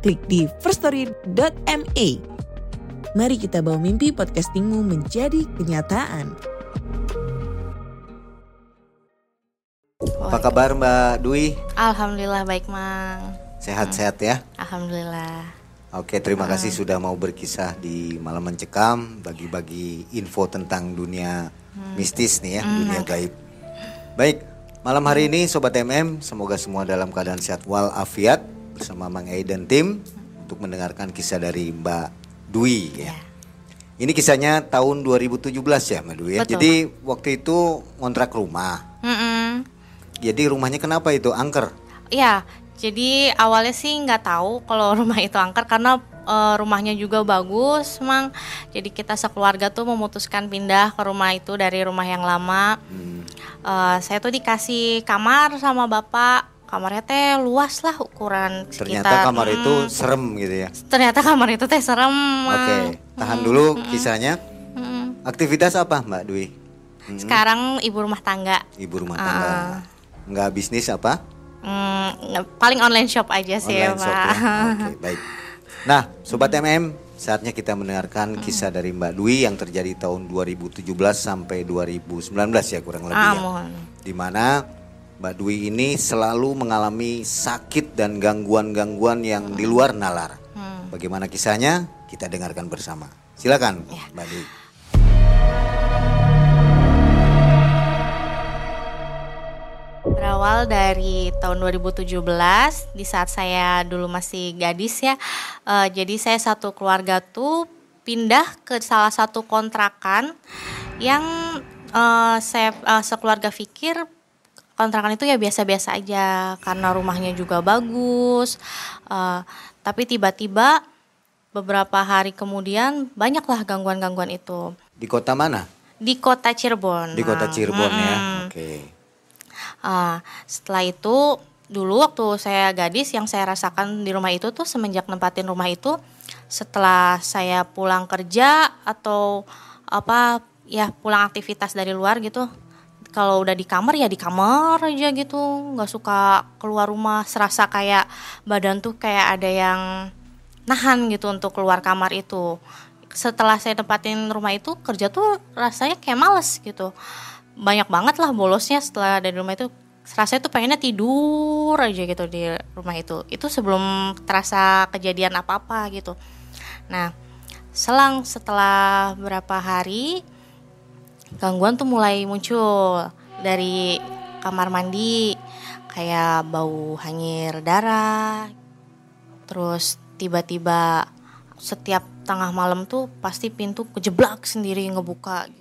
klik di firststory.me. Mari kita bawa mimpi podcastingmu menjadi kenyataan. Apa kabar Mbak Dwi? Alhamdulillah baik Mang. Sehat-sehat ya? Alhamdulillah. Oke, terima kasih sudah mau berkisah di Malam Mencekam, bagi-bagi info tentang dunia mistis nih ya, dunia gaib. Baik, malam hari ini Sobat MM, semoga semua dalam keadaan sehat walafiat bersama Mang Ei dan tim untuk mendengarkan kisah dari Mbak Dwi ya. Ini kisahnya tahun 2017 ya Mbak Dwi ya. Betul. Jadi waktu itu ngontrak rumah. Mm-mm. Jadi rumahnya kenapa itu angker? Iya, jadi awalnya sih nggak tahu kalau rumah itu angker karena eh, rumahnya juga bagus, Mang. Jadi kita sekeluarga tuh memutuskan pindah ke rumah itu dari rumah yang lama. Hmm. Eh, saya tuh dikasih kamar sama bapak. Kamarnya teh luas lah ukuran Ternyata sekitar. kamar mm, itu serem gitu ya. ternyata kamar itu teh serem. Oke, Mang. tahan dulu kisahnya. Mm. Aktivitas apa Mbak Dwi? Hmm, Sekarang ibu rumah tangga. Ibu rumah tangga. Ah. Nggak bisnis apa? Hmm, paling online shop aja sih ya, Online shop Pak. ya. Oke, baik. Nah, Sobat MM, saatnya kita mendengarkan kisah dari Mbak Dwi yang terjadi tahun 2017 sampai 2019 ya kurang lebih ya. Amun. Di mana Mbak Dwi ini selalu mengalami sakit dan gangguan-gangguan yang di luar nalar. Hmm. Bagaimana kisahnya? Kita dengarkan bersama. Silakan, Ya. Mbak Dwi. Berawal dari tahun 2017 di saat saya dulu masih gadis ya. eh, jadi saya satu keluarga tuh pindah ke salah satu kontrakan yang eh, saya eh, sekeluarga pikir kontrakan itu ya biasa-biasa aja karena rumahnya juga bagus. eh, tapi tiba-tiba beberapa hari kemudian banyaklah gangguan-gangguan itu Di kota mana? di kota Cirebon. Di kota Cirebon ya. mm-mm. Oke. Ah, setelah itu dulu waktu saya gadis yang saya rasakan di rumah itu tuh semenjak nempatin rumah itu setelah saya pulang kerja atau apa ya pulang aktivitas dari luar gitu kalau udah di kamar ya di kamar aja gitu. Nggak suka keluar rumah. Serasa kayak badan tuh kayak ada yang nahan gitu untuk keluar kamar itu. Setelah saya tempatin rumah itu kerja tuh rasanya kayak males gitu. Banyak banget lah bolosnya setelah dari rumah itu. Rasanya tuh pengennya tidur aja gitu di rumah itu. Itu sebelum terasa kejadian apa apa gitu. Nah selang setelah berapa hari gangguan tuh mulai muncul dari kamar mandi kayak bau hanyir darah terus tiba-tiba setiap tengah malam tuh pasti pintu kejeblak sendiri ngebuka gitu.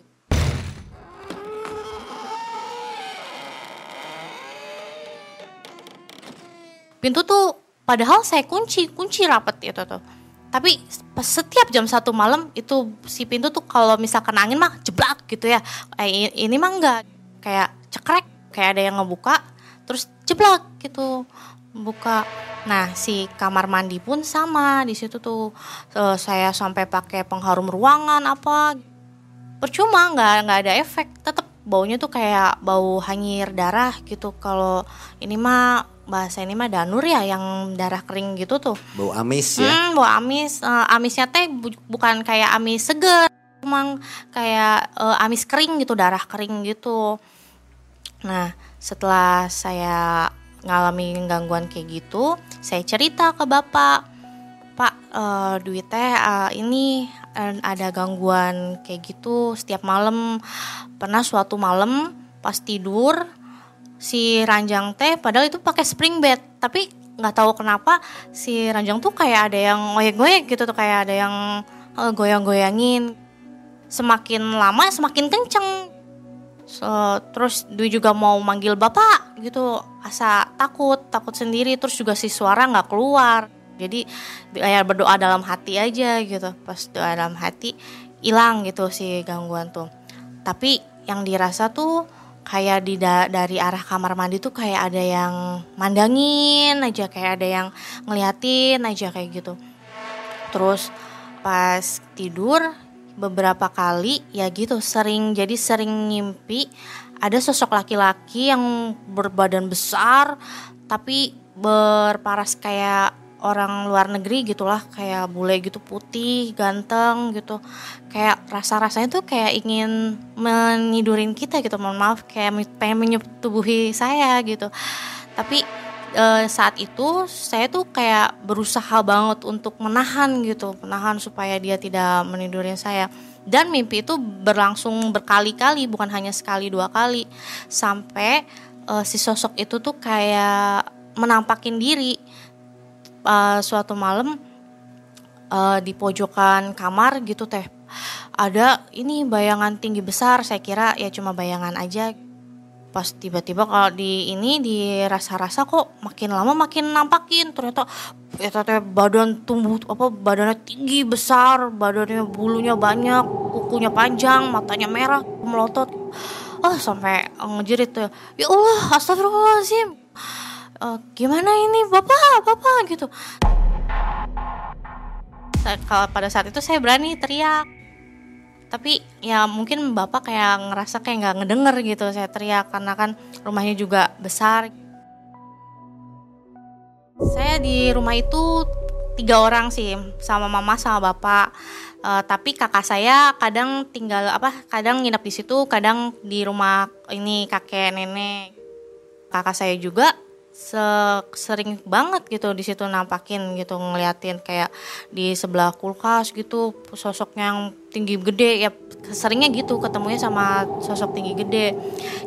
Pintu tuh padahal saya kunci, kunci rapet itu tuh. Tapi setiap jam satu malam itu si pintu tuh kalau misalkan angin mah jeblak gitu ya. Eh, ini mah enggak. Kayak cekrek, kayak ada yang ngebuka terus jeblak gitu buka. Nah si kamar mandi pun sama. Di situ tuh Eh, saya sampai pakai pengharum ruangan apa. Percuma nggak nggak ada efek. Tetap baunya tuh kayak bau hanyir darah gitu. Kalau ini mah bahasa ini mah danur ya yang darah kering gitu tuh Bau amis ya. Hmm, bau amis. Eh, amisnya teh bu- bukan kayak amis seger, emang kayak eh, amis kering gitu, darah kering gitu. Nah, setelah saya ngalami gangguan kayak gitu, saya cerita ke bapak, Pak, eh, duit teh eh, ini ada gangguan kayak gitu setiap malam. Pernah suatu malam pas tidur si ranjang teh padahal itu pakai spring bed. Tapi nggak tahu kenapa si ranjang tuh kayak ada yang ngoyek-ngoyek gitu tuh kayak ada yang eh, goyang-goyangin. Semakin lama semakin kenceng. So, terus Dwi juga mau manggil bapak gitu asa takut takut sendiri. Terus juga si suara nggak keluar. Jadi kayak berdoa dalam hati aja gitu. Pas doa dalam hati hilang gitu si gangguan tuh. Tapi yang dirasa tuh kayak di da dari arah kamar mandi tuh kayak ada yang mandangin aja kayak ada yang ngeliatin aja kayak gitu. Terus pas tidur beberapa kali ya gitu sering jadi sering ngimpi ada sosok laki-laki yang berbadan besar tapi berparas kayak orang luar negeri gitulah kayak bule gitu putih ganteng gitu. Kayak rasa rasanya tuh kayak ingin menidurin kita gitu mohon maaf kayak pengen menyetubuhi saya gitu. Tapi e, saat itu saya tuh kayak berusaha banget untuk menahan gitu menahan supaya dia tidak menidurin saya. Dan mimpi itu berlangsung berkali-kali bukan hanya sekali dua kali. Sampai e, si sosok itu tuh kayak menampakin diri uh, suatu malam uh, di pojokan kamar gitu teh ada ini bayangan tinggi besar saya kira ya cuma bayangan aja. Pas tiba-tiba kalau di ini dirasa-rasa kok makin lama makin nampakin ternyata ya ternyata badan tumbuh apa badannya tinggi besar badannya bulunya banyak kukunya panjang matanya merah melotot. Oh sampai ngejerit tuh ya Allah astagfirullahaladzim uh, gimana ini bapak? Bapak? Gitu. Kalau pada saat itu saya berani teriak. Tapi ya mungkin bapak kayak ngerasa kayak nggak ngedenger gitu saya teriak karena kan rumahnya juga besar. Saya di rumah itu tiga orang sih sama mama sama bapak. Uh, tapi kakak saya kadang tinggal apa kadang nginep di situ kadang di rumah ini kakek nenek. Kakak saya juga sering banget gitu di situ nampakin gitu ngeliatin kayak di sebelah kulkas gitu sosoknya yang tinggi gede ya seringnya gitu ketemunya sama sosok tinggi gede.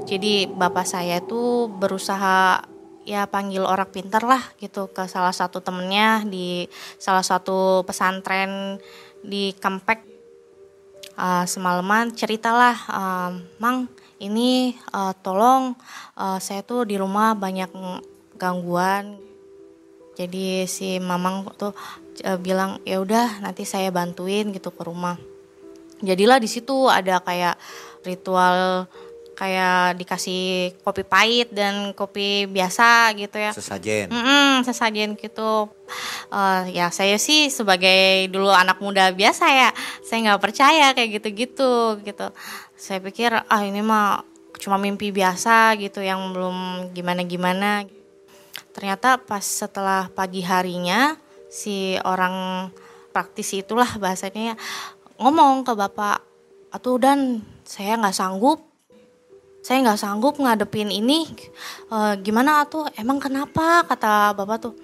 Jadi bapak saya tuh berusaha ya panggil orang pintar lah gitu ke salah satu temennya di salah satu pesantren di Kempek. Uh, semalaman ceritalah uh, mang ini uh, tolong uh, saya tuh di rumah banyak gangguan. Jadi si mamang tuh uh, bilang ya udah nanti saya bantuin gitu ke rumah. Jadilah di situ ada kayak ritual kayak dikasih kopi pahit dan kopi biasa gitu ya. Sesajen. Mm -mm, sesajen gitu. Uh, ya saya sih sebagai dulu anak muda biasa ya saya nggak percaya kayak gitu-gitu gitu. Saya pikir ah ini mah cuma mimpi biasa gitu yang belum gimana-gimana ternyata pas setelah pagi harinya si orang praktisi itulah bahasanya ngomong ke bapak atuh dan saya nggak sanggup. Saya nggak sanggup ngadepin ini. E, gimana tuh emang kenapa? kata bapak tuh.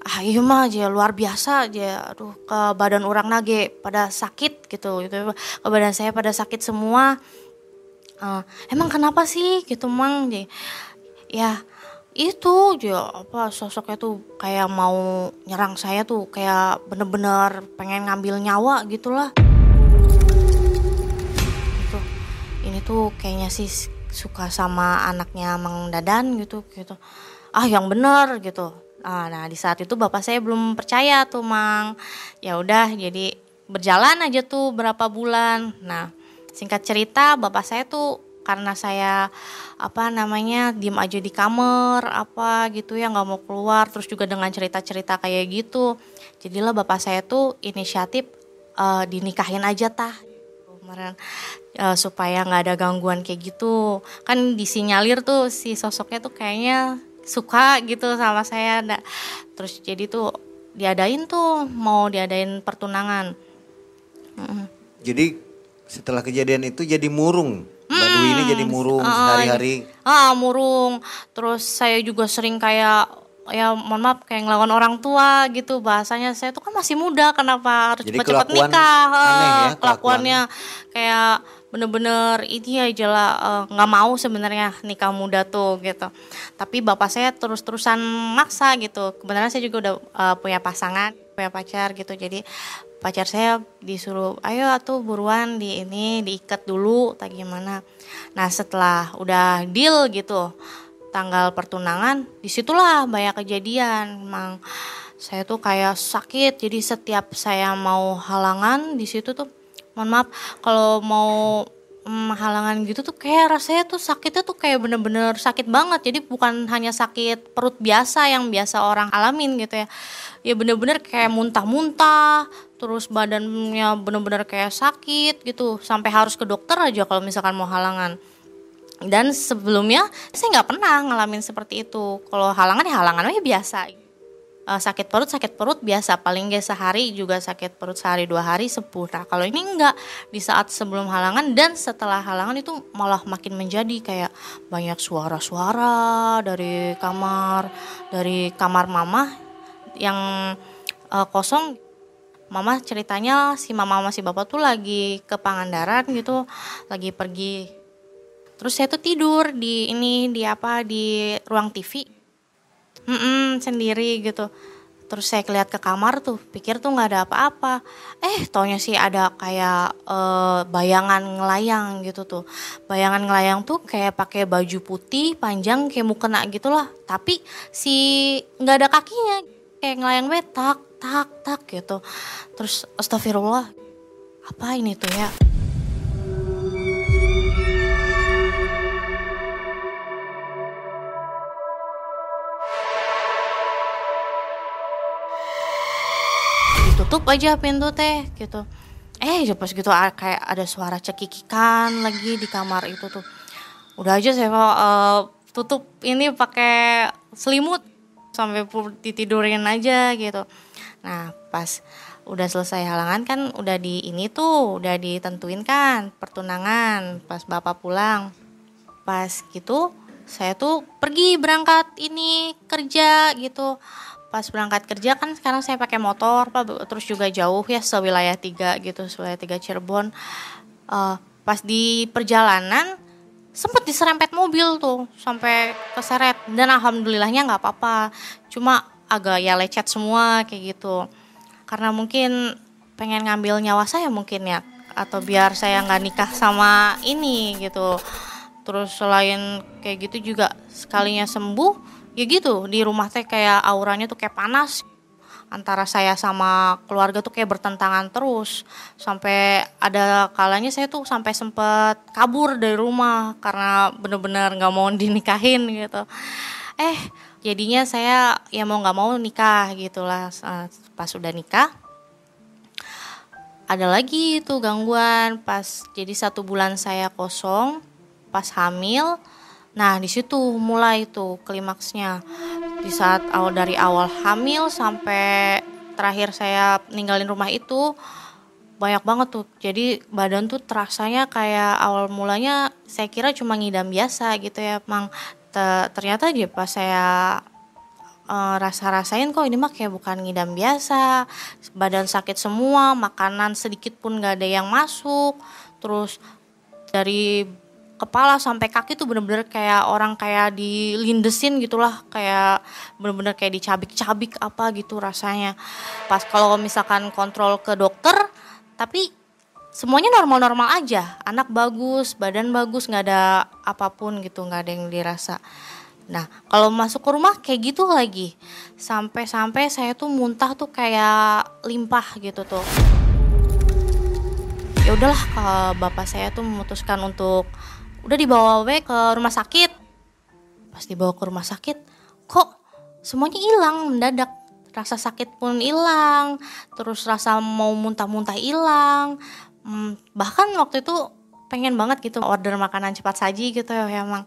Ah iya mah aja luar biasa aja aduh ke badan orang nage pada sakit gitu gitu. Ke badan saya pada sakit semua. E, emang kenapa sih? gitu mang ya itu dia apa sosoknya tuh kayak mau nyerang saya tuh kayak bener-bener pengen ngambil nyawa gitulah. Gitu. Ini tuh kayaknya sih suka sama anaknya Mang Dadan gitu gitu. Ah yang bener gitu. Nah, nah di saat itu bapak saya belum percaya tuh Mang. Ya udah jadi berjalan aja tuh berapa bulan. Nah singkat cerita bapak saya tuh karena saya apa namanya diem aja di kamar apa gitu ya nggak mau keluar terus juga dengan cerita-cerita kayak gitu. Jadilah bapak saya tuh inisiatif uh, dinikahin aja tah kemarin. Uh, supaya nggak ada gangguan kayak gitu. Kan disinyalir tuh si sosoknya tuh kayaknya suka gitu sama saya nah, terus jadi tuh diadain tuh mau diadain pertunangan. Jadi setelah kejadian itu jadi murung Mbak ini jadi murung uh, hari-hari. Ah, murung. Terus saya juga sering kayak ya mohon maaf kayak ngelawan orang tua gitu. Bahasanya saya tuh kan masih muda kenapa harus cepat-cepat nikah? aneh ya, kelakuannya kayak bener-bener ini aja lah eh, nggak uh, mau sebenarnya nikah muda tuh gitu. Tapi bapak saya terus-terusan maksa gitu. Kebenaran saya juga udah uh, punya pasangan punya pacar gitu. Jadi pacar saya disuruh ayo tuh buruan di ini diikat dulu tak gimana. Nah setelah udah deal gitu tanggal pertunangan di situlah banyak kejadian. Emang saya tuh kayak sakit jadi setiap saya mau halangan di situ tuh mohon maaf kalau mau mm, halangan gitu tuh kayak rasanya tuh sakitnya tuh kayak bener-bener sakit banget. Jadi bukan hanya sakit perut biasa yang biasa orang alamin gitu ya. Ya bener-bener kayak muntah-muntah terus badannya bener-bener kayak sakit gitu sampai harus ke dokter aja kalau misalkan mau halangan. Dan sebelumnya saya nggak pernah ngalamin seperti itu. Kalau halangan ya halangan aja biasa. Uh, sakit perut sakit perut biasa. Paling gak sehari juga sakit perut sehari dua hari sembuh nah kalau ini enggak di saat sebelum halangan dan setelah halangan itu malah makin menjadi kayak banyak suara-suara dari kamar dari kamar mama yang uh, kosong mama ceritanya si mama sama si bapak tuh lagi ke Pangandaran gitu lagi pergi. Terus saya tuh tidur di ini di apa di ruang TV Mm-mm, sendiri gitu. Terus saya kelihat ke kamar tuh pikir tuh nggak ada apa-apa. Eh taunya sih ada kayak uh, bayangan ngelayang gitu tuh. Bayangan ngelayang tuh kayak pakai baju putih panjang kayak mukena gitulah. Tapi si nggak ada kakinya kayak ngelayang betak tak tak gitu. Terus astagfirullah apa ini tuh ya? Tutup aja pintu teh gitu. Eh pas gitu kayak ada suara cekikikan lagi di kamar itu tuh. Udah aja saya uh, tutup ini pakai selimut sampai ditidurin aja gitu nah pas udah selesai halangan kan udah di ini tuh udah ditentuin kan pertunangan pas bapak pulang. Pas gitu saya tuh pergi berangkat ini kerja gitu. Pas berangkat kerja kan sekarang saya pakai motor terus juga jauh ya sewilayah tiga gitu sewilayah tiga Cirebon. Uh, pas di perjalanan sempat diserempet mobil tuh sampai keseret. Dan alhamdulillahnya nggak apa-apa. Cuma agak ya lecet semua kayak gitu. Karena mungkin pengen ngambil nyawa saya mungkin ya atau biar saya nggak nikah sama ini gitu. Terus selain kayak gitu juga sekalinya sembuh ya gitu. Di rumah teh kayak auranya tuh kayak panas. Antara saya sama keluarga tuh kayak bertentangan terus. Sampai ada kalanya saya tuh sampai sempet kabur dari rumah karena bener-bener nggak mau dinikahin gitu. Eh jadinya saya ya mau nggak mau nikah gitulah pas udah nikah ada lagi tuh gangguan pas jadi satu bulan saya kosong pas hamil Nah, di situ mulai tuh klimaksnya. Di saat awal dari awal hamil sampai terakhir saya ninggalin rumah itu banyak banget tuh. Jadi badan tuh terasanya kayak awal mulanya saya kira cuma ngidam biasa gitu ya, Ternyata aja pas saya uh, rasa-rasain kok ini mah kayak bukan ngidam biasa. Badan sakit semua, makanan sedikit pun gak ada yang masuk. Terus dari kepala sampai kaki tuh bener-bener kayak orang kayak dilindesin gitulah kayak bener-bener kayak dicabik-cabik apa gitu rasanya pas kalau misalkan kontrol ke dokter tapi semuanya normal-normal aja. Anak bagus badan bagus nggak ada apa pun gitu nggak ada yang dirasa. Nah kalau masuk ke rumah kayak gitu lagi. Sampai-sampai saya tuh muntah tuh kayak limpah gitu tuh. Ya udahlah bapak saya tuh memutuskan untuk udah dibawa we ke rumah sakit. Pas dibawa ke rumah sakit kok semuanya hilang mendadak. Rasa sakit pun hilang terus rasa mau muntah-muntah hilang hmm, bahkan waktu itu pengen banget gitu order makanan cepat saji gitu ya emang.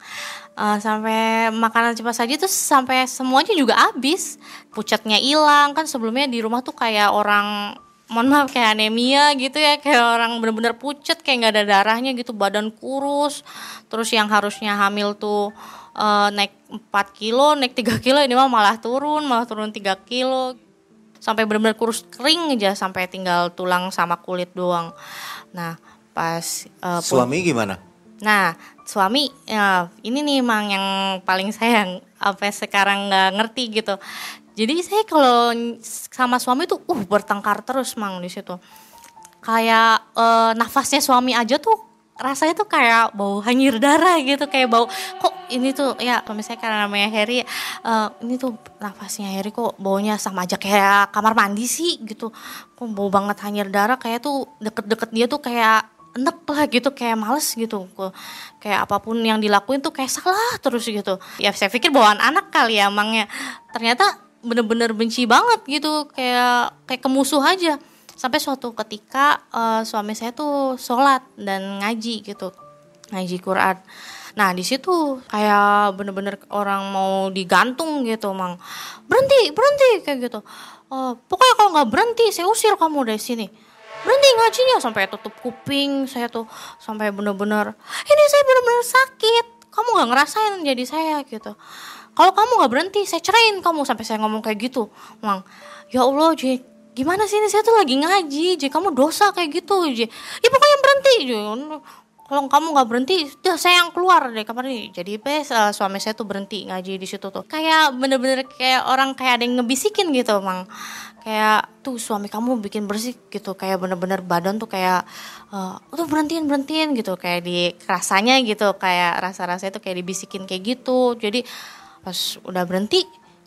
Uh, sampai makanan cepat saji tuh sampai semuanya juga habis. Pucatnya hilang kan sebelumnya di rumah tuh kayak orang mohon maaf kayak anemia gitu ya kayak orang bener-bener pucet kayak nggak ada darahnya gitu badan kurus. Terus yang harusnya hamil tuh uh, naik 4 kilo naik 3 kilo ini mah malah turun malah turun 3 kilo sampai bener-bener kurus kering aja sampai tinggal tulang sama kulit doang. Nah pas uh, suami gimana? Nah suami ya ini nih emang yang paling sayang apa sekarang nggak ngerti gitu. Jadi saya kalau sama suami tuh uh bertengkar terus mang di situ. Kayak uh, nafasnya suami aja tuh rasanya tuh kayak bau hanyir darah gitu kayak bau kok ini tuh ya kalau misalnya karena namanya Harry uh, ini tuh nafasnya Harry kok baunya sama aja kayak kamar mandi sih gitu. Kok bau banget hanyir darah kayak tuh deket-deket dia tuh kayak enek lah gitu kayak males gitu. Kayak apa pun yang dilakuin tuh kayak salah terus gitu. Ya saya pikir bawaan anak kali ya emangnya. Ternyata bener-bener benci banget gitu kayak kayak kemusuh aja sampai suatu ketika uh, suami saya tuh sholat dan ngaji gitu ngaji Quran. Nah di situ kayak bener-bener orang mau digantung gitu mang. Berhenti berhenti kayak gitu. Uh, pokoknya kalau nggak berhenti saya usir kamu dari sini. Berhenti ngajinya sampai tutup kuping saya tuh sampai bener-bener ini saya bener-bener sakit kamu nggak ngerasain jadi saya gitu. Kalau kamu nggak berhenti saya ceraiin kamu sampai saya ngomong kayak gitu mang. Ya Allah gimana sih ini? Saya tuh lagi ngaji jadi kamu dosa kayak gitu jadi ya pokoknya berhenti. Kalau kamu nggak berhenti udah saya yang keluar deh kamar ini. Jadi pes uh, suami saya tuh berhenti ngaji di situ tuh. Kayak bener-bener kayak orang kayak ada yang ngebisikin gitu mang. Kayak tuh suami kamu bikin bersih gitu. Kayak bener-bener badan tuh kayak uh, tuh berhentiin berhentiin gitu. Kayak di rasanya gitu kayak rasa-rasa itu kayak dibisikin kayak gitu. Jadi pas udah berhenti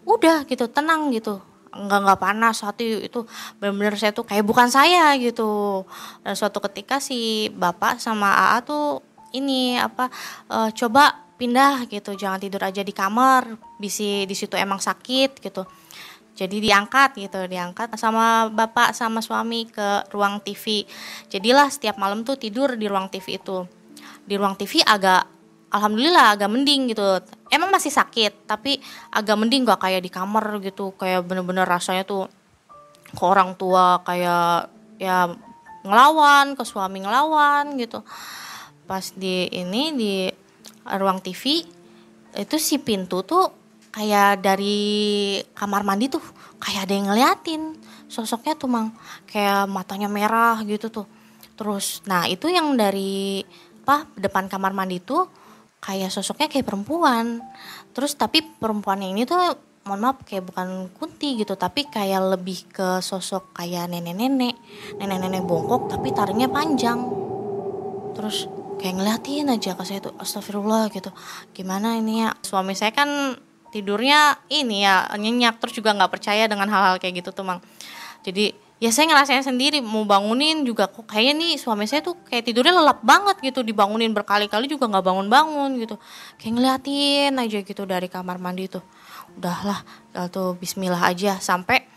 udah gitu tenang gitu nggak nggak panas hati itu benar-benar saya tuh kayak bukan saya gitu. Dan suatu ketika si bapak sama AA tuh ini apa uh, coba pindah gitu jangan tidur aja di kamar bisi di situ emang sakit gitu. Jadi diangkat gitu diangkat sama bapak sama suami ke ruang TV jadilah setiap malam tuh tidur di ruang TV itu. Di ruang TV agak alhamdulillah agak mending gitu. Emang masih sakit tapi agak mending gak kayak di kamar gitu. Kayak bener-bener rasanya tuh ke orang tua kayak ya ngelawan ke suami ngelawan gitu. Pas di ini di ruang TV itu si pintu tuh kayak dari kamar mandi tuh kayak ada yang ngeliatin. Sosoknya tuh mang kayak matanya merah gitu tuh. Terus nah itu yang dari apa depan kamar mandi tuh kayak sosoknya kayak perempuan. Terus tapi perempuannya ini tuh mohon maaf kayak bukan kunti gitu tapi kayak lebih ke sosok kayak nenek-nenek. Nenek-nenek bongkok tapi taringnya panjang. Terus kayak ngeliatin aja ke saya tuh astagfirullah gitu. Gimana ini ya? Suami saya kan tidurnya ini ya nyenyak terus juga nggak percaya dengan hal-hal kayak gitu tuh mang. Jadi ya saya ngerasain sendiri mau bangunin juga kok kayaknya nih suami saya tuh kayak tidurnya lelap banget gitu dibangunin berkali-kali juga nggak bangun-bangun gitu. Kayak ngeliatin aja gitu dari kamar mandi tuh. Udahlah tuh Bismillah aja. Sampai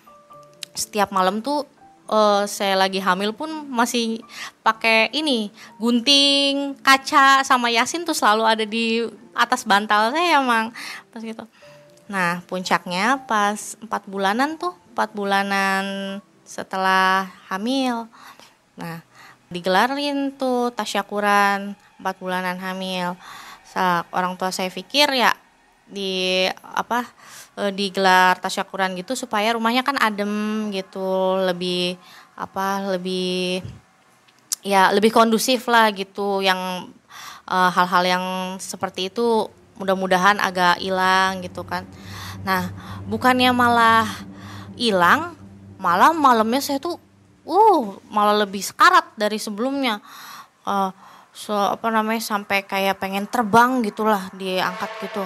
setiap malam tuh uh, saya lagi hamil pun masih pakai ini gunting kaca sama yasin tuh selalu ada di atas bantal saya emang pas gitu. Nah puncaknya pas empat bulanan tuh empat bulanan setelah hamil. Nah, digelarin tuh tasyakuran 4 bulanan hamil. Sa orang tua saya pikir ya di apa e, digelar tasyakuran gitu supaya rumahnya kan adem gitu, lebih apa lebih ya lebih kondusif lah gitu yang e, hal-hal uh, yang seperti itu mudah-mudahan agak hilang gitu kan. Nah, bukannya malah hilang malah malamnya saya tuh uh malah lebih sekarat dari sebelumnya. Uh, so apa namanya sampai kayak pengen terbang gitulah diangkat gitu.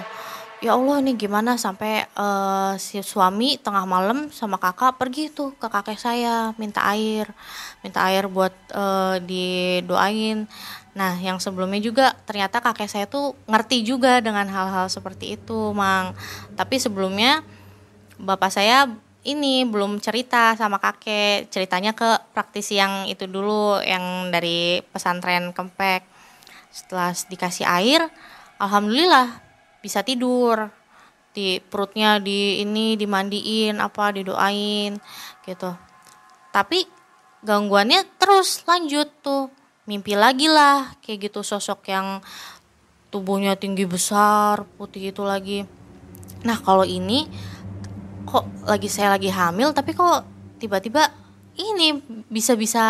Ya Allah ini gimana? Sampai uh, si suami tengah malam sama kakak pergi tuh ke kakek saya minta air. Minta air buat uh, didoain. Nah yang sebelumnya juga ternyata kakek saya tuh ngerti juga dengan hal-hal seperti itu mang. Tapi sebelumnya bapak saya ini belum cerita sama kakek. Ceritanya ke praktisi yang itu dulu yang dari pesantren kempek. Setelah dikasih air alhamdulillah bisa tidur. Di perutnya di ini dimandiin apa didoain gitu. Tapi gangguannya terus lanjut tuh. Mimpi lagi lah kayak gitu sosok yang tubuhnya tinggi besar putih itu lagi. Nah kalau ini kok lagi saya lagi hamil tapi kok tiba-tiba ini bisa-bisa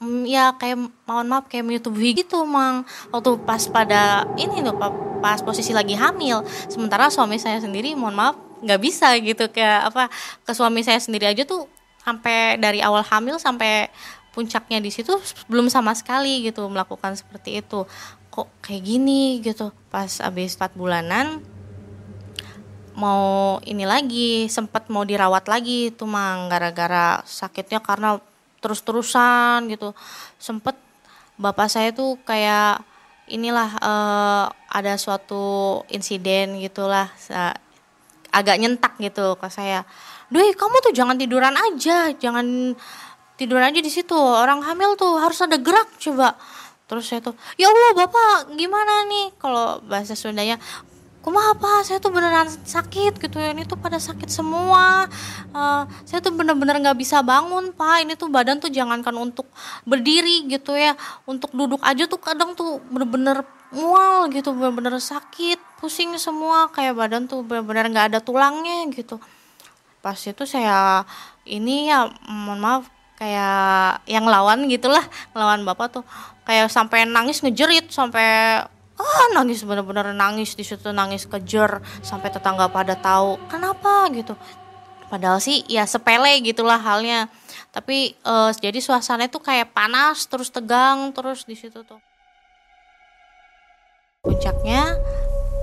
mm, ya kayak mohon maaf kayak menyutubuhi gitu mang. Waktu pas pada ini tuh pas posisi lagi hamil. Sementara suami saya sendiri mohon maaf nggak bisa gitu. Kayak apa ke suami saya sendiri aja tuh sampai dari awal hamil sampai puncaknya di situ belum sama sekali gitu melakukan seperti itu. Kok kayak gini gitu pas habis 4 bulanan mau ini lagi sempat mau dirawat lagi tuh mang gara-gara sakitnya karena terus-terusan gitu sempet bapak saya tuh kayak inilah uh, ada suatu insiden gitulah agak nyentak gitu ke saya. Duh, kamu tuh jangan tiduran aja, jangan tiduran aja di situ. Orang hamil tuh harus ada gerak coba. Terus saya tuh, ya Allah bapak gimana nih? Kalau bahasa Sundanya, kumaha apa saya tuh beneran sakit gitu ya. Ini tuh pada sakit semua. Uh, saya tuh bener-bener nggak bisa bangun pak. Ini tuh badan tuh jangankan untuk berdiri gitu ya. Untuk duduk aja tuh kadang tuh bener-bener mual gitu bener-bener sakit pusing semua. Kayak badan tuh bener-bener nggak ada tulangnya gitu. Pas itu saya ini ya mohon maaf kayak yang lawan gitulah lawan bapak tuh. Kayak sampai nangis ngejerit sampai ah nangis bener-bener nangis di situ nangis kejer sampai tetangga pada tahu kenapa? gitu. Padahal sih ya sepele gitulah halnya. Tapi uh, jadi suasananya tuh kayak panas terus tegang terus di situ tuh. Puncaknya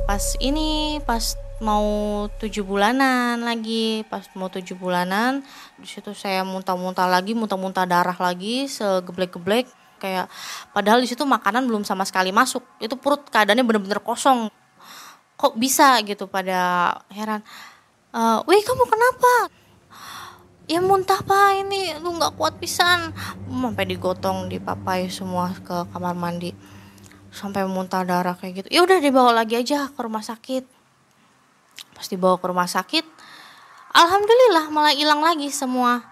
pas ini pas mau tujuh bulanan lagi pas mau tujuh bulanan di situ saya muntah-muntah lagi muntah-muntah darah lagi segeblek-geblek kayak padahal di situ makanan belum sama sekali masuk. Itu perut keadaannya bener-bener kosong. Kok bisa gitu pada heran. Uh, wih kamu kenapa? Ya muntah pak. Ini lu nggak kuat pisan. Sampai digotong dipapai semua ke kamar mandi. Sampai muntah darah kayak gitu. Ya udah dibawa lagi aja ke rumah sakit. Pas dibawa ke rumah sakit alhamdulillah malah hilang lagi semua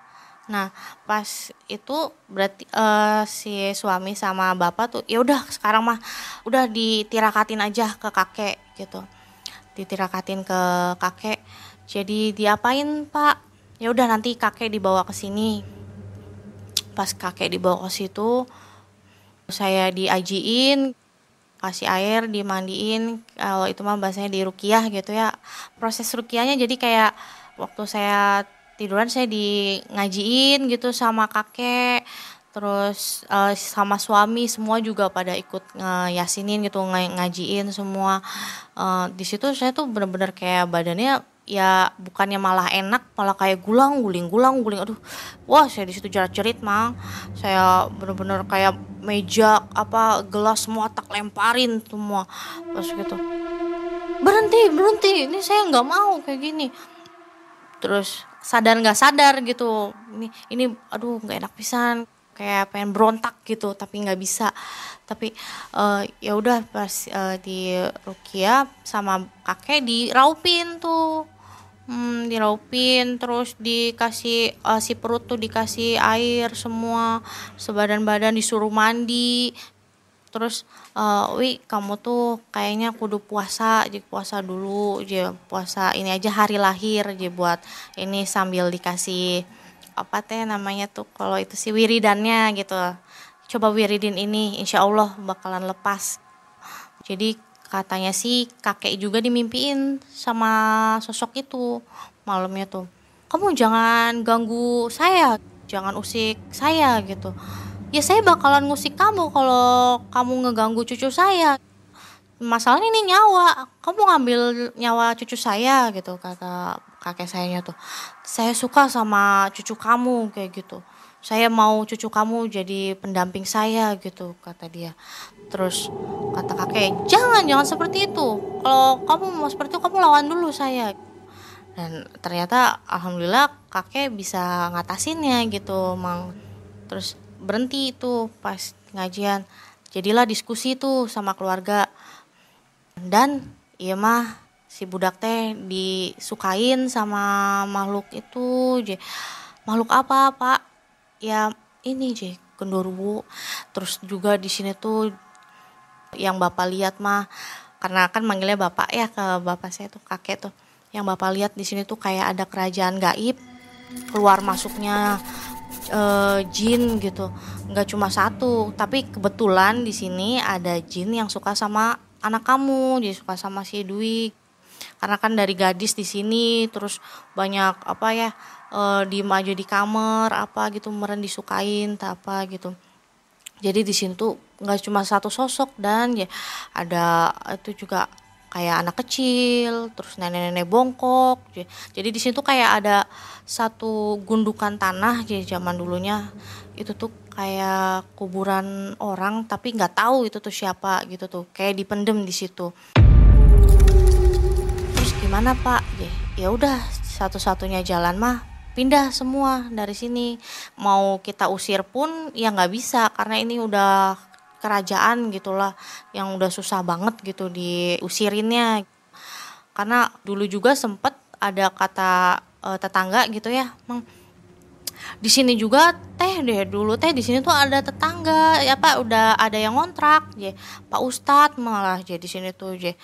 Nah, pas itu berarti uh, si suami sama bapak tuh ya udah sekarang mah udah ditirakatin aja ke kakek gitu. Ditirakatin ke kakek. Jadi diapain, Pak? Ya udah nanti kakek dibawa ke sini. Pas kakek dibawa ke situ saya diajiin kasih air dimandiin kalau itu mah bahasanya di rukiah gitu ya proses rukiahnya jadi kayak waktu saya tiduran saya di ngajiin gitu sama kakek terus uh, sama suami semua juga pada ikut ngayasinin gitu ng ngajiin semua. Uh, di situ saya tuh bener-bener kayak badannya ya bukannya malah enak malah kayak gulang guling gulang guling. Aduh wah saya di situ jerat jerit mang. Saya bener-bener kayak meja apa gelas semua tak lemparin semua. Terus gitu. Berhenti berhenti ini saya nggak mau kayak gini. Terus sadar nggak sadar gitu. Ini ini aduh nggak enak pisan. Kayak pengen berontak gitu tapi nggak bisa. Tapi uh, ya udah pas uh, di Rukia sama kakek diraupin tuh. Hmm, diraupin terus dikasih uh, si perut tuh dikasih air semua. Sebadan badan disuruh mandi terus uh, wi kamu tuh kayaknya kudu puasa jadi puasa dulu aja puasa ini aja hari lahir aja buat ini sambil dikasih apa teh namanya tuh kalau itu si wiridannya gitu. Coba wiridin ini insya Allah bakalan lepas. Jadi katanya sih kakek juga dimimpiin sama sosok itu malamnya tuh. Kamu jangan ganggu saya jangan usik saya gitu ya saya bakalan ngusik kamu kalau kamu ngeganggu cucu saya. Masalahnya ini nyawa. Kamu ngambil nyawa cucu saya gitu kata kakek sayanya tuh. Saya suka sama cucu kamu kayak gitu. Saya mau cucu kamu jadi pendamping saya gitu kata dia. Terus kata kakek jangan jangan seperti itu. Kalau kamu mau seperti itu kamu lawan dulu saya. Dan ternyata alhamdulillah kakek bisa ngatasinnya gitu mang. Terus berhenti itu pas ngajian. Jadilah diskusi tuh sama keluarga. Dan iya mah si budak teh disukain sama makhluk itu makhluk apa pak? Ya ini je genderuwo terus juga di sini tuh yang bapak lihat mah karena kan manggilnya bapak ya ke bapak saya tuh kakek tuh. Yang bapak lihat di sini tuh kayak ada kerajaan gaib keluar masuknya uh, jin gitu. Nggak cuma satu tapi kebetulan di sini ada jin yang suka sama anak kamu jadi suka sama si Dwi. Karena kan dari gadis di sini terus banyak apa ya uh, diem aja di kamar apa gitu meren disukain apa gitu. Jadi di sini tuh nggak cuma satu sosok dan ya ada itu juga kayak anak kecil terus nenek-nenek bongkok. Jadi di situ kayak ada satu gundukan tanah jadi zaman dulunya. Itu tuh kayak kuburan orang tapi nggak tahu itu tuh siapa gitu tuh. Kayak dipendem di situ. Terus gimana pak? Ya udah satu-satunya jalan mah pindah semua dari sini. Mau kita usir pun ya nggak bisa karena ini udah kerajaan gitulah yang udah susah banget gitu diusirinnya. Karena dulu juga sempet ada kata uh, tetangga gitu ya mang di sini juga teh deh dulu teh di sini tuh ada tetangga ya pak udah ada yang ngontrak. Je pak ustad malah je di sini tuh je.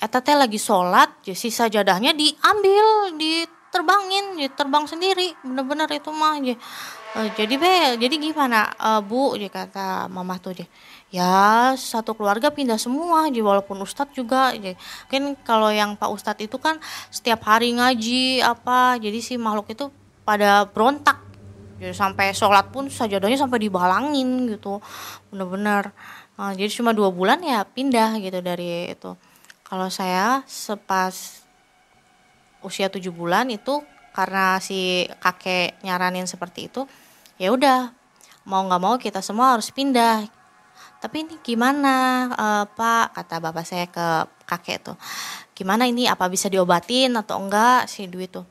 Eta teh lagi sholat je sisa jadahnya diambil diterbangin je terbang sendiri. Bener-bener itu mah je. Uh, jadi be jadi gimana? Uh, bu je kata mama tuh je ya satu keluarga pindah semua jadi walaupun ustadz juga jadi mungkin kalau yang pak ustadz itu kan setiap hari ngaji apa jadi si makhluk itu pada berontak. Jadi sampai sholat pun sajadahnya sampai dibalangin gitu bener-bener. Nah, jadi cuma dua bulan ya pindah gitu dari itu. Kalau saya sepas usia tujuh bulan itu karena si kakek nyaranin seperti itu ya udah mau nggak mau kita semua harus pindah tapi ini gimana? Uh, Pak kata bapak saya ke kakek tuh. Gimana ini? Apa bisa diobatin atau enggak si duit tuh?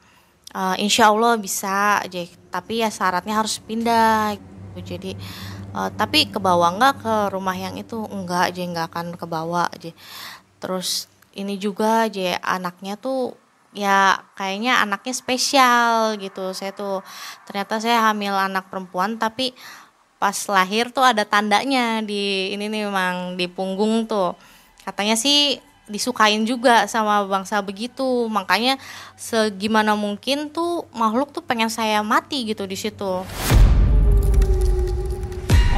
Uh, insya Allah bisa aja tapi ya syaratnya harus pindah. Gitu. jadi uh, tapi ke bawah enggak? Ke rumah yang itu? Enggak aja enggak akan ke bawah aja terus ini juga aja anaknya tuh ya kayaknya anaknya spesial gitu. Saya tuh ternyata saya hamil anak perempuan tapi pas lahir tuh ada tandanya di ini nih memang di punggung tuh. Katanya sih disukain juga sama bangsa begitu. Makanya segimana mungkin tuh makhluk tuh pengen saya mati gitu di situ.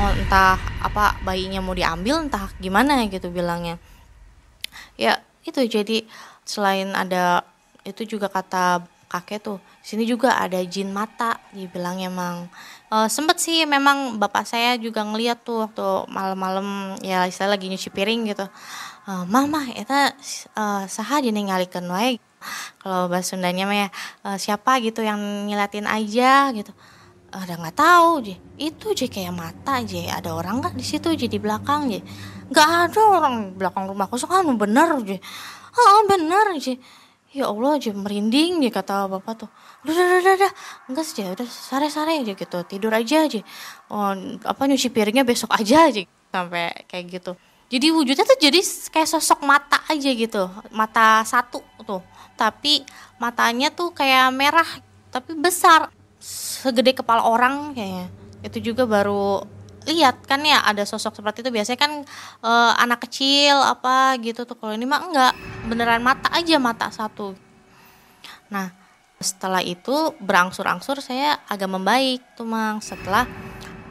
Oh entah apa bayinya mau diambil entah gimana gitu bilangnya. Ya itu jadi selain ada itu juga kata kakek tuh sini juga ada jin mata dibilangnya emang uh, sempet sih memang bapak saya juga ngeliat tuh waktu malam-malam ya istilah lagi nyuci piring gitu. Mah itu uh, saha jadi ngalikeun wae? Kalau bahasa Sundanya mah ya uh, siapa gitu yang nyilatin aja? Gitu. Ada nggak tahu je itu je kayak mata je ada orang nggak di situ je di belakang je nggak ada orang belakang rumah kosong kan bener je oh bener je ya Allah aja merinding dia kata bapak tuh udah udah udah, udah. enggak sih udah sare sare aja gitu. Tidur aja aja. Oh, apa nyuci piringnya besok aja aja sampai kayak gitu. Jadi wujudnya tuh jadi kayak sosok mata aja gitu. Mata satu tuh. Tapi matanya tuh kayak merah tapi besar. Segede kepala orang kayaknya. Itu juga baru lihat kan ya ada sosok seperti itu. Biasanya kan uh, anak kecil apa gitu tuh. Kalau ini mah enggak. Beneran mata aja mata satu. Nah setelah itu berangsur-angsur saya agak membaik tuh mang. Setelah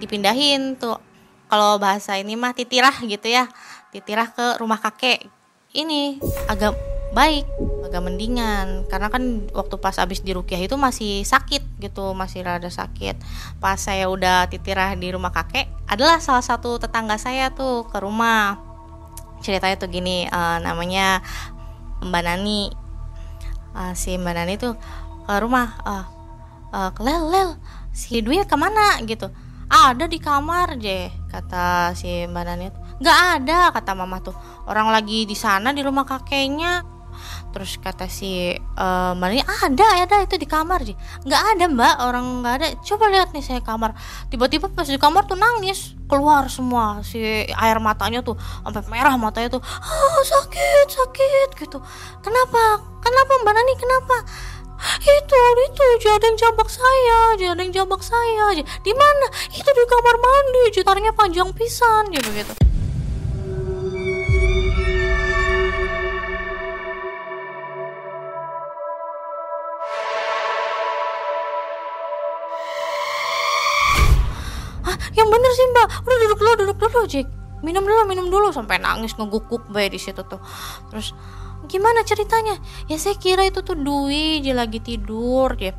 dipindahin tuh. Kalau bahasa ini mah titirah gitu ya. Titirah ke rumah kakek. Ini agak baik agak mendingan. Karena kan waktu pas abis di Rukiah itu masih sakit gitu masih rada sakit. Pas saya udah titirah di rumah kakek adalah salah satu tetangga saya tuh ke rumah. Ceritanya tuh gini uh, namanya Mbak Nani. Uh, si Mbak Nani tuh ke rumah uh, uh, lel lel si Dwi ke mana? Gitu. Ada di kamar je kata si Mbak Nani nggak ada kata mama tuh. Orang lagi di sana di rumah kakeknya. Terus kata si uh, mbak ini ada ada itu di kamar sih nggak ada mbak orang nggak ada. Coba lihat nih saya kamar. Tiba-tiba pas di kamar tuh nangis keluar semua si air matanya tuh sampai merah matanya tuh. Oh sakit sakit gitu. Kenapa? Kenapa mbak Nani kenapa itu itu yang jambak saya yang jambak saya di mana? Itu di kamar mandi jutarnya panjang pisan gitu gitu. Yang bener sih mbak. Udah duduk dulu duduk dulu Jik minum dulu minum dulu sampai nangis ngeguguk bayi di situ tuh. Terus gimana ceritanya? Ya saya kira itu tuh Dwi dia lagi tidur dia.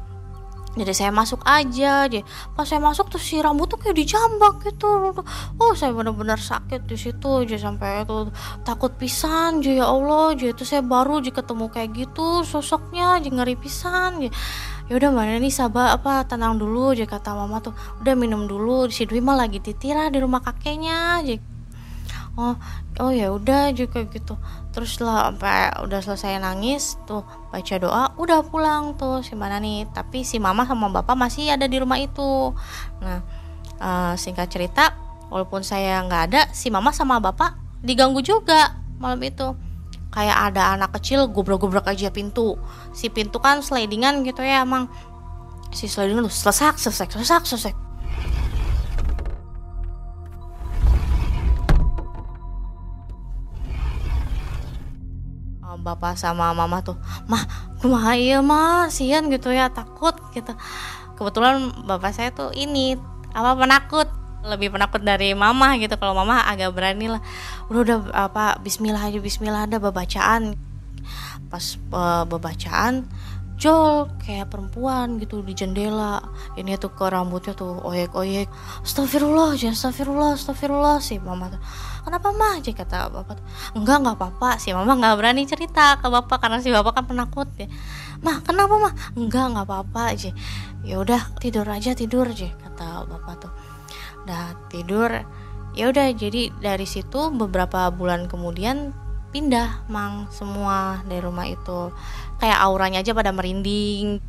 Jadi saya masuk aja aja pas saya masuk tuh si rambut tuh kayak dijambak gitu. Oh saya benar-benar sakit di situ aja sampai itu takut pisan aja ya Allah. Aja itu saya baru aja ketemu kayak gitu sosoknya aja ngeri pisan aja ya udah mana nih sabar apa tenang dulu aja kata mama tuh. Udah minum dulu. Si Dwi mah lagi titira di rumah kakeknya aja oh oh ya udah juga gitu terus lah sampai udah selesai nangis tuh baca doa udah pulang tuh si mana nih tapi si mama sama bapak masih ada di rumah itu. Nah uh, singkat cerita walaupun saya nggak ada si mama sama bapak diganggu juga malam itu. Kayak ada anak kecil gobrok-gobrok aja pintu. Si pintu kan slidingan gitu ya emang si slidingan tuh sesak sesak sesak sesak bapak sama mama tuh mah rumah iya mah sian gitu ya takut gitu. Kebetulan bapak saya tuh ini apa penakut lebih penakut dari mama gitu. Kalau mama agak berani lah udah udah apa Bismillah aja Bismillah ada bacaan pas uh, bebacaan jol kayak perempuan gitu di jendela. Ini tuh ke rambutnya tuh oyek oyek. Astagfirullah jangan astagfirullah astagfirullah sih mama tuh kenapa mah aja kata bapak enggak nggak apa-apa. Sih mama nggak berani cerita ke bapak karena si bapak kan penakut ya. Mah kenapa mah enggak nggak apa-apa. Aja ya udah tidur aja tidur. Aja kata bapak tuh. Udah tidur. Ya udah jadi dari situ beberapa bulan kemudian pindah mang semua dari rumah itu. Kayak auranya aja pada merinding.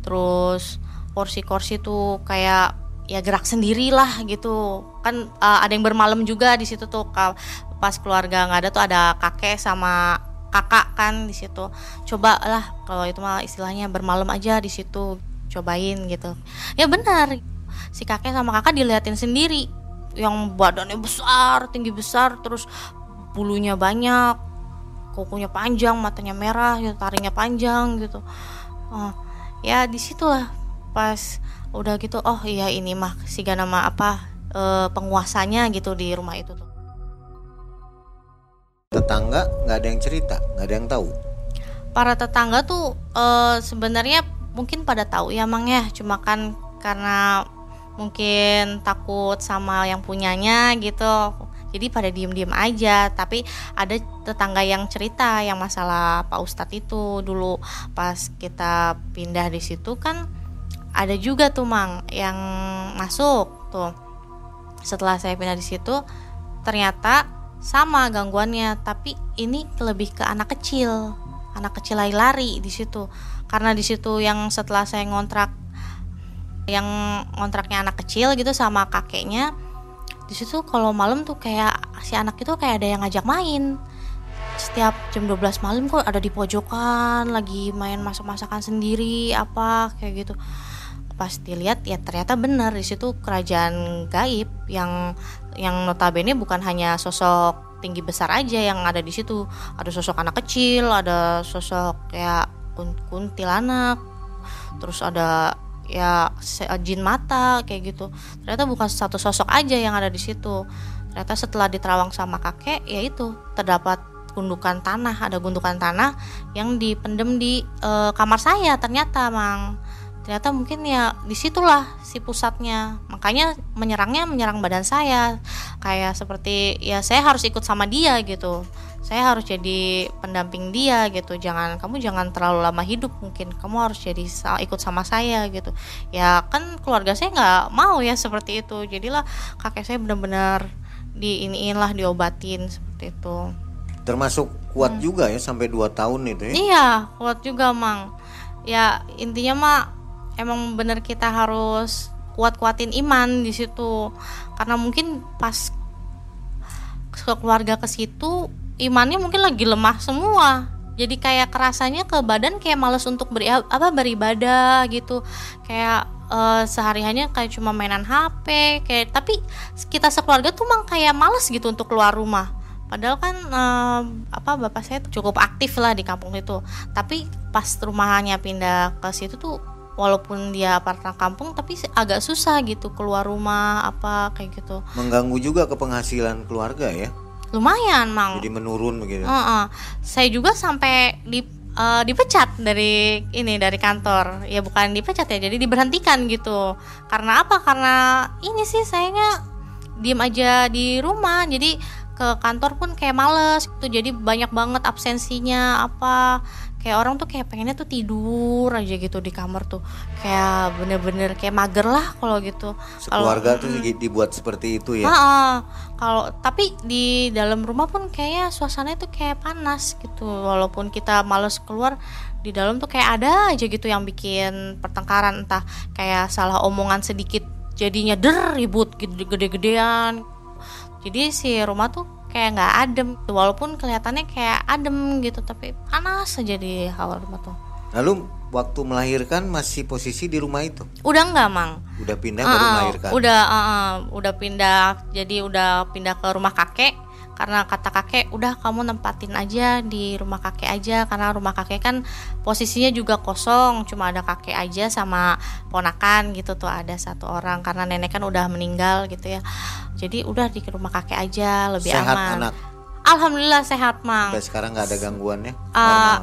Terus kursi-kursi tuh kayak ya gerak sendiri lah gitu. Kan uh, ada yang bermalam juga di situ tuh pas keluarga nggak ada tuh ada kakek sama kakak kan di situ. Coba lah kalau itu mah istilahnya bermalam aja di situ cobain gitu. Ya benar si kakek sama kakak diliatin sendiri. Yang badannya besar tinggi besar terus bulunya banyak kukunya panjang matanya merah gitu taringnya panjang gitu. Oh, ya di situlah pas udah gitu oh iya ini mah si nama apa e, penguasanya gitu di rumah itu tuh. Tetangga nggak ada yang cerita nggak ada yang tahu? Para tetangga tuh e, sebenarnya mungkin pada tahu ya mang ya. Cuma kan karena mungkin takut sama yang punyanya gitu. Jadi pada diem-diem aja. Tapi ada tetangga yang cerita yang masalah Pak Ustadz itu. Dulu pas kita pindah di situ kan ada juga tuh mang yang masuk tuh. Setelah saya pindah di situ ternyata sama gangguannya tapi ini lebih ke anak kecil. Anak kecil lari-lari di situ. Karena di situ yang setelah saya ngontrak yang ngontraknya anak kecil gitu sama kakeknya di situ kalau malam tuh kayak si anak itu kayak ada yang ngajak main. Setiap jam 12 malam kok ada di pojokan lagi main masak-masakan sendiri apa kayak gitu pas dilihat ya ternyata benar di situ kerajaan gaib yang yang notabene bukan hanya sosok tinggi besar aja yang ada di situ. Ada sosok anak kecil ada sosok kayak kuntilanak terus ada ya jin mata kayak gitu. Ternyata bukan satu sosok aja yang ada di situ. Ternyata setelah diterawang sama kakek ya itu terdapat gundukan tanah. Ada gundukan tanah yang dipendem di e, kamar saya ternyata mang ternyata mungkin ya di situlah si pusatnya. Makanya menyerangnya menyerang badan saya. Kayak seperti ya saya harus ikut sama dia gitu. Saya harus jadi pendamping dia gitu. Jangan kamu jangan terlalu lama hidup mungkin. Kamu harus jadi ikut sama saya gitu. Ya kan keluarga saya nggak mau ya seperti itu. Jadilah kakek saya benar-benar diiniin lah diobatin seperti itu. Termasuk kuat hmm. juga ya sampai 2 tahun itu ya? Iya kuat juga mang. Ya intinya mah emang bener kita harus kuat-kuatin iman di situ. Karena mungkin pas ke keluarga ke situ imannya mungkin lagi lemah semua. Jadi kayak kerasanya ke badan kayak males untuk beri apa beribadah gitu. Kayak uh, sehari-harinya kayak cuma mainan HP kayak tapi kita sekeluarga tuh mang kayak males gitu untuk keluar rumah. Padahal kan uh, apa bapak saya cukup aktif lah di kampung itu tapi pas rumahnya pindah ke situ tuh walaupun dia apartemen kampung tapi agak susah gitu keluar rumah apa kayak gitu. Mengganggu juga ke penghasilan keluarga ya? Lumayan mang. Jadi menurun begitu. Heeh. saya juga sampai di eh, dipecat dari ini dari kantor. Ya bukan dipecat ya jadi diberhentikan gitu. Karena apa? Karena ini sih sayanya diem aja di rumah. Jadi ke kantor pun kayak males gitu jadi banyak banget absensinya apa kayak orang tuh kayak pengennya tuh tidur aja gitu di kamar tuh kayak bener-bener kayak mager lah kalau gitu Sekeluarga tuh di- dibuat seperti itu ya. Heeh. Kalau tapi di dalam rumah pun kayaknya suasananya tuh kayak panas gitu. Walaupun kita males keluar, di dalam tuh kayak ada aja gitu yang bikin pertengkaran entah kayak salah omongan sedikit jadinya der ribut gitu gede-gedean. Jadi si rumah tuh kayak nggak adem. Walaupun kelihatannya kayak adem gitu, tapi panas aja di awal rumah tuh. Lalu waktu melahirkan masih posisi di rumah itu. Udah nggak mang? Udah pindah baru Ah, melahirkan. Udah ah, ah, udah pindah jadi udah pindah ke rumah kakek karena kata kakek udah kamu nempatin aja di rumah kakek aja. Karena rumah kakek kan posisinya juga kosong cuma ada kakek aja sama ponakan gitu tuh ada satu orang. Karena nenek kan udah meninggal gitu ya. Jadi udah di rumah kakek aja lebih Sehat aman. anak. alhamdulillah sehat mang. Sampai sekarang nggak ada gangguannya. Eh, Normal.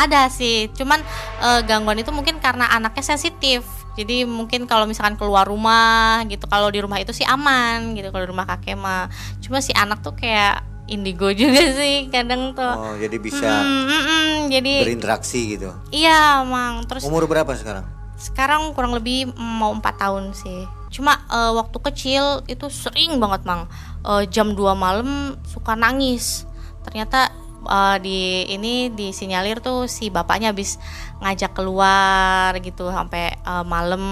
ada sih. Cuman eh, gangguan itu mungkin karena anaknya sensitif jadi mungkin kalau misalkan keluar rumah gitu kalau di rumah itu sih aman gitu kalau di rumah kakek mah. Cuma si anak tuh kayak indigo juga sih kadang tuh. Oh, jadi bisa Mm, mm, mm, jadi berinteraksi gitu. iya mang. Terus Umur berapa sekarang? sekarang kurang lebih mau empat tahun sih. Cuma eh, waktu kecil itu sering banget mang. Eh, jam 2 malam suka nangis. Ternyata eh, di ini disinyalir tuh si bapaknya habis ngajak keluar gitu sampai eh, malam.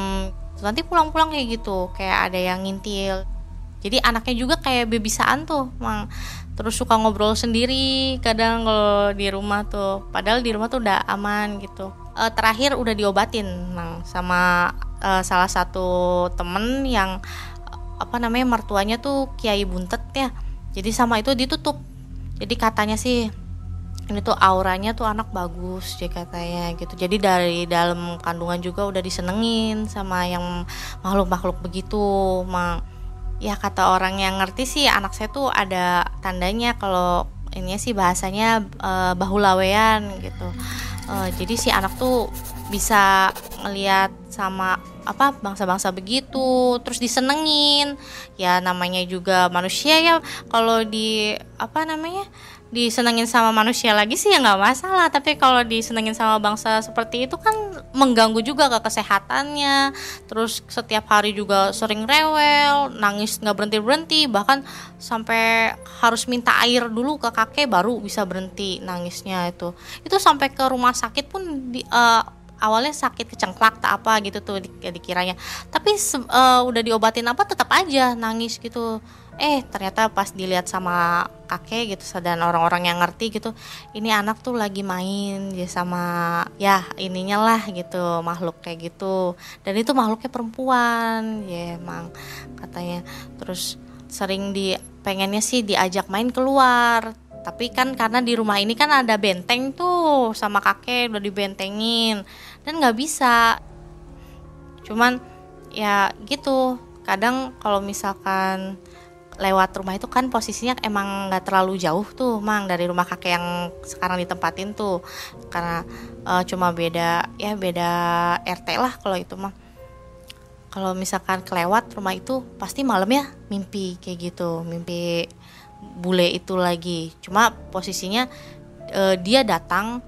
Nanti pulang-pulang kayak gitu kayak ada yang ngintil. Jadi anaknya juga kayak bebisaan tuh mang. Terus suka ngobrol sendiri kadang kalau di rumah tuh. Padahal di rumah tuh udah aman gitu. Eh, terakhir udah diobatin mang sama eh, salah satu temen yang apa namanya mertuanya tuh kiai buntet ya. Jadi sama itu ditutup. Jadi katanya sih ini tuh auranya tuh anak bagus dia katanya gitu. Jadi dari dalam kandungan juga udah disenengin sama yang makhluk-makhluk begitu. Mang ya kata orang yang ngerti sih anak saya tuh ada tandanya kalau ini sih bahasanya eh, bahulawean gitu. Eh, jadi si anak tuh bisa ngelihat sama apa bangsa-bangsa begitu terus disenengin. Ya namanya juga manusia ya kalau di apa namanya disenengin sama manusia lagi sih ya nggak masalah. Tapi kalau disenengin sama bangsa seperti itu kan mengganggu juga ke kesehatannya. Terus setiap hari juga sering rewel nangis nggak berhenti berhenti bahkan sampai harus minta air dulu ke kakek baru bisa berhenti nangisnya itu. Itu sampai ke rumah sakit pun di, eh, awalnya sakit kecengklak tak apa gitu tuh di- dikiranya. Tapi eh, udah diobatin apa tetap aja nangis gitu. Eh ternyata pas dilihat sama kakek gitu dan orang-orang yang ngerti gitu ini anak tuh lagi main ya sama ya ininya lah gitu makhluk kayak gitu. Dan itu makhluknya perempuan ya emang katanya. Terus sering di pengennya sih diajak main keluar tapi kan karena di rumah ini kan ada benteng tuh sama kakek udah dibentengin dan nggak bisa. Cuman ya gitu kadang kalau misalkan lewat rumah itu kan posisinya emang nggak terlalu jauh tuh mang dari rumah kakek yang sekarang ditempatin tuh. Karena eh, cuma beda ya beda RT lah kalau itu mah kalau misalkan kelewat rumah itu pasti malam ya mimpi kayak gitu mimpi bule itu lagi. Cuma posisinya eh, dia datang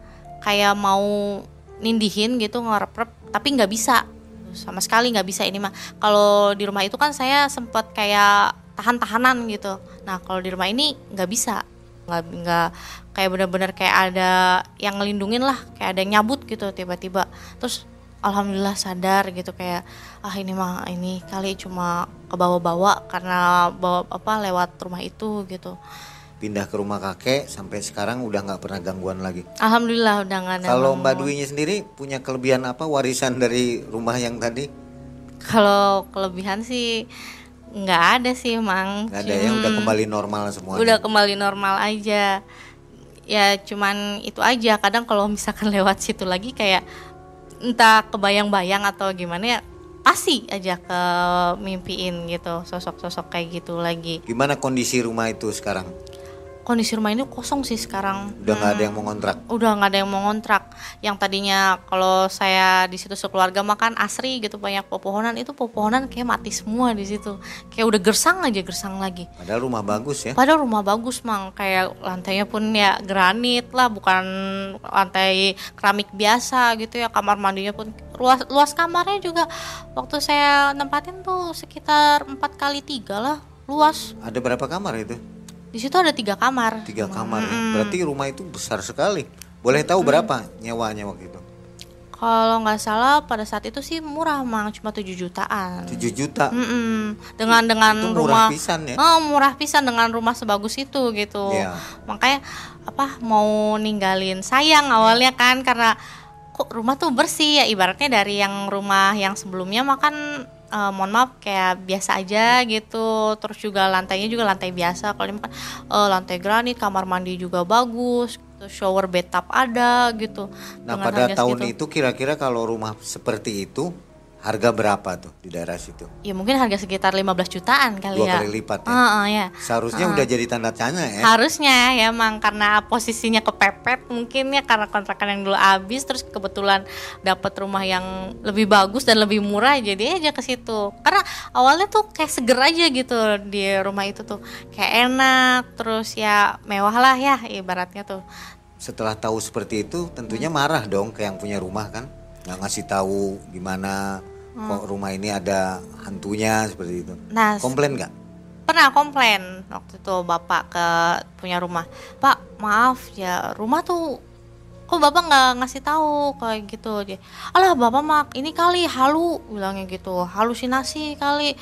kayak mau nindihin gitu ngerep tapi nggak bisa. Sama sekali nggak bisa ini mah kalau di rumah itu kan saya sempat kayak tahan-tahanan gitu nah kalau di rumah ini nggak bisa nggak nggak kayak bener-bener kayak ada yang ngelindungin lah kayak ada yang nyabut gitu tiba-tiba terus alhamdulillah sadar gitu kayak ah ini mah ini kali cuma ke bawa-bawa karena bawa apa lewat rumah itu gitu Pindah ke rumah kakek sampai sekarang udah nggak pernah gangguan lagi. alhamdulillah udah nggak ada Kalau. Mbak Dwi-nya sendiri punya kelebihan apa warisan dari rumah yang tadi? kalau kelebihan sih nggak ada sih mang. Nggak ada ya, udah kembali normal semuanya. udah kembali normal aja. Ya cuman itu aja. Kadang kalau misalkan lewat situ lagi kayak entah kebayang-bayang atau gimana ya pasti aja ke mimpiin gitu sosok-sosok kayak gitu lagi. Gimana kondisi rumah itu sekarang? Kondisi rumah ini kosong sih sekarang. Udah nggak ada yang mau ngontrak. Udah nggak ada yang mau ngontrak. Yang tadinya kalau saya di situ sekeluarga makan asri gitu banyak pepohonan itu pepohonan kayak mati semua di situ. Kayak udah gersang aja gersang lagi. Padahal rumah bagus ya. Padahal rumah bagus mang, kayak lantainya pun ya granit lah, bukan lantai keramik biasa gitu ya. Kamar mandinya pun luas luas kamarnya juga waktu saya nempatin tuh sekitar empat kali tiga lah luas. Ada berapa kamar itu? Di situ ada tiga kamar. Tiga kamar ya. Berarti rumah itu besar sekali. Boleh tahu berapa nyewanya waktu itu? Kalau nggak salah pada saat itu sih murah mang, cuma 7 jutaan. 7 juta. Mm-mm. Dengan dengan Itu rumah murah pisan ya. Oh, murah pisan dengan rumah sebagus itu gitu. Iya. Makanya apa mau ninggalin sayang awalnya kan karena kok rumah tuh bersih ya? Ibaratnya dari yang rumah yang sebelumnya makan eh, mohon maaf kayak biasa aja gitu. Terus juga lantainya juga lantai biasa. Kalau ini kan eh, lantai granit kamar mandi juga bagus terus shower bathtub ada gitu. Nah pada tahun segitu. itu kira-kira kalau rumah seperti itu harga berapa tuh di daerah situ? ya mungkin harga sekitar 15 jutaan kali Dua ya kali lipat ya. Heeh, ya. Seharusnya udah jadi tanda tanya ya. Harusnya ya emang karena posisinya kepepet mungkin ya karena kontrakan yang dulu habis terus kebetulan dapat rumah yang lebih bagus dan lebih murah jadi aja ke situ. Karena awalnya tuh kayak seger aja gitu di rumah itu tuh. Kayak enak terus ya mewah lah ya ibaratnya tuh. Setelah tahu seperti itu tentunya marah dong ke yang punya rumah kan. Nggak ngasih tahu gimana kok rumah ini ada hantunya seperti itu. Nah, Komplain nggak? pernah komplain waktu itu bapak ke punya rumah pak maaf ya rumah tuh kok bapak nggak ngasih tahu? Kayak gitu. Dia alah bapak mak ini kali halu bilangnya gitu. Halusinasi kali.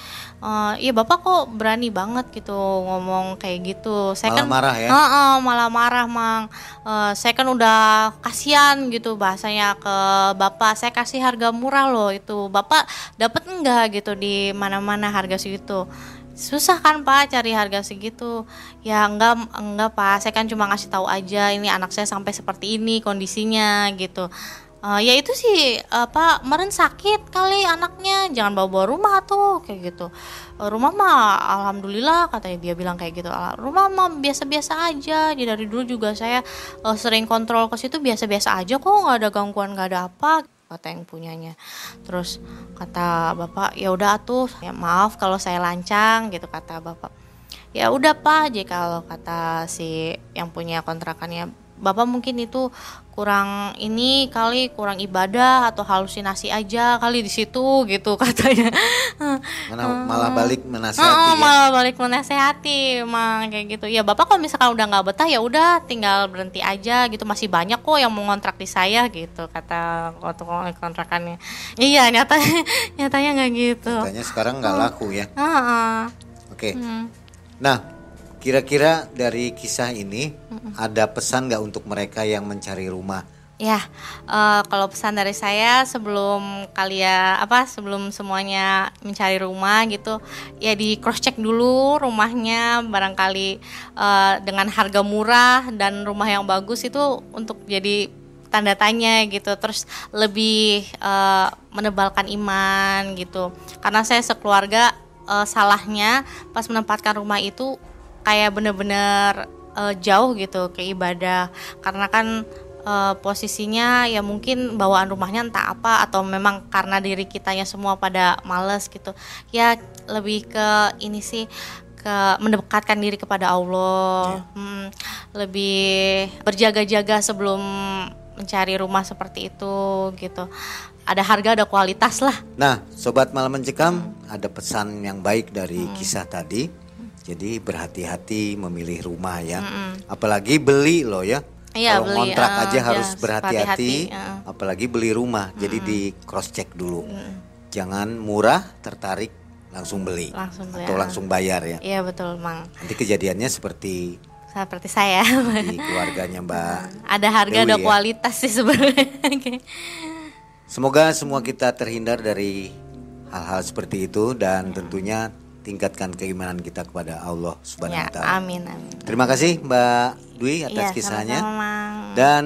Eh iya bapak kok berani banget gitu ngomong kayak gitu. Saya Malah kan marah ya? Heeh, malah marah mang. Eh, saya kan udah kasihan gitu bahasanya ke bapak. Saya kasih harga murah loh itu. Bapak dapat enggak gitu di mana-mana harga segitu susah kan pak cari harga segitu. Ya enggak enggak pak. Saya kan cuma ngasih tahu aja ini anak saya sampai seperti ini kondisinya gitu. Eh, ya itu sih apa meren sakit kali anaknya. Jangan bawa bawa rumah tuh kayak gitu. Eh, rumah mah alhamdulillah katanya dia bilang kayak gitu. "Ala- rumah mah biasa-biasa aja. Jadi dari dulu juga saya eh, sering kontrol ke situ biasa-biasa aja kok. Nggak ada gangguan nggak ada apa kata yang punyanya. Terus kata bapak ya udah tuh ya maaf kalau saya lancang gitu kata bapak. Ya udah pak. Aja kalau kata si yang punya kontrakannya bapak mungkin itu kurang ini kali kurang ibadah atau halusinasi aja kali di situ gitu katanya Mana malah balik Oh, menasihati ya. malah balik menasehati emang kayak gitu ya bapak kalau misalkan udah nggak betah ya udah tinggal berhenti aja gitu masih banyak kok yang mau ngontrak di saya gitu kata waktu kontrakannya iya nyatanya nyatanya nggak gitu Katanya sekarang nggak laku ya. Heeh. Oke. Hmm. Nah, kira-kira dari kisah ini ada pesan nggak untuk mereka yang mencari rumah? Ya, eh, kalau pesan dari saya sebelum kalian apa sebelum semuanya mencari rumah gitu, ya di cross check dulu rumahnya barangkali eh, dengan harga murah dan rumah yang bagus itu untuk jadi tanda tanya gitu, terus lebih eh, menebalkan iman gitu. Karena saya sekeluarga eh, salahnya pas menempatkan rumah itu kayak bener-bener eh, jauh gitu ke ibadah, karena kan eh, posisinya ya mungkin bawaan rumahnya entah apa atau memang karena diri kitanya semua pada males gitu. Ya lebih ke ini sih ke mendekatkan diri kepada Allah. Hmm, lebih berjaga-jaga sebelum mencari rumah seperti itu gitu. Ada harga ada kualitas lah. Nah, sobat malam mencekam, ada pesan yang baik dari kisah tadi. Jadi berhati-hati memilih rumah ya. Apalagi beli loh ya. Iya, Kalau beli, ngontrak eh, aja ya, harus berhati-hati, hati-hati, eh. apalagi beli rumah. Jadi di cross check dulu. Jangan murah tertarik langsung beli Langsung beli, atau ah. langsung bayar ya. iya betul mang Nanti kejadiannya seperti seperti saya di keluarganya Mbak. ada harga Dewi ada ya. kualitas sih sebenarnya Semoga semua kita terhindar dari hal-hal seperti itu dan tentunya tingkatkan keimanan kita kepada Allah Subhanahu ya wa taala. amin amin Terima kasih Mbak Dwi atas Iya, kisahnya. sama-sama, Mang. Dan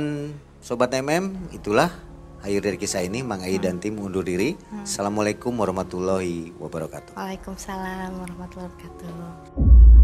sobat MM, itulah akhir dari kisah ini Mang Ai dan tim undur diri. Hmm. Assalamualaikum warahmatullahi wabarakatuh. Waalaikumsalam warahmatullahi wabarakatuh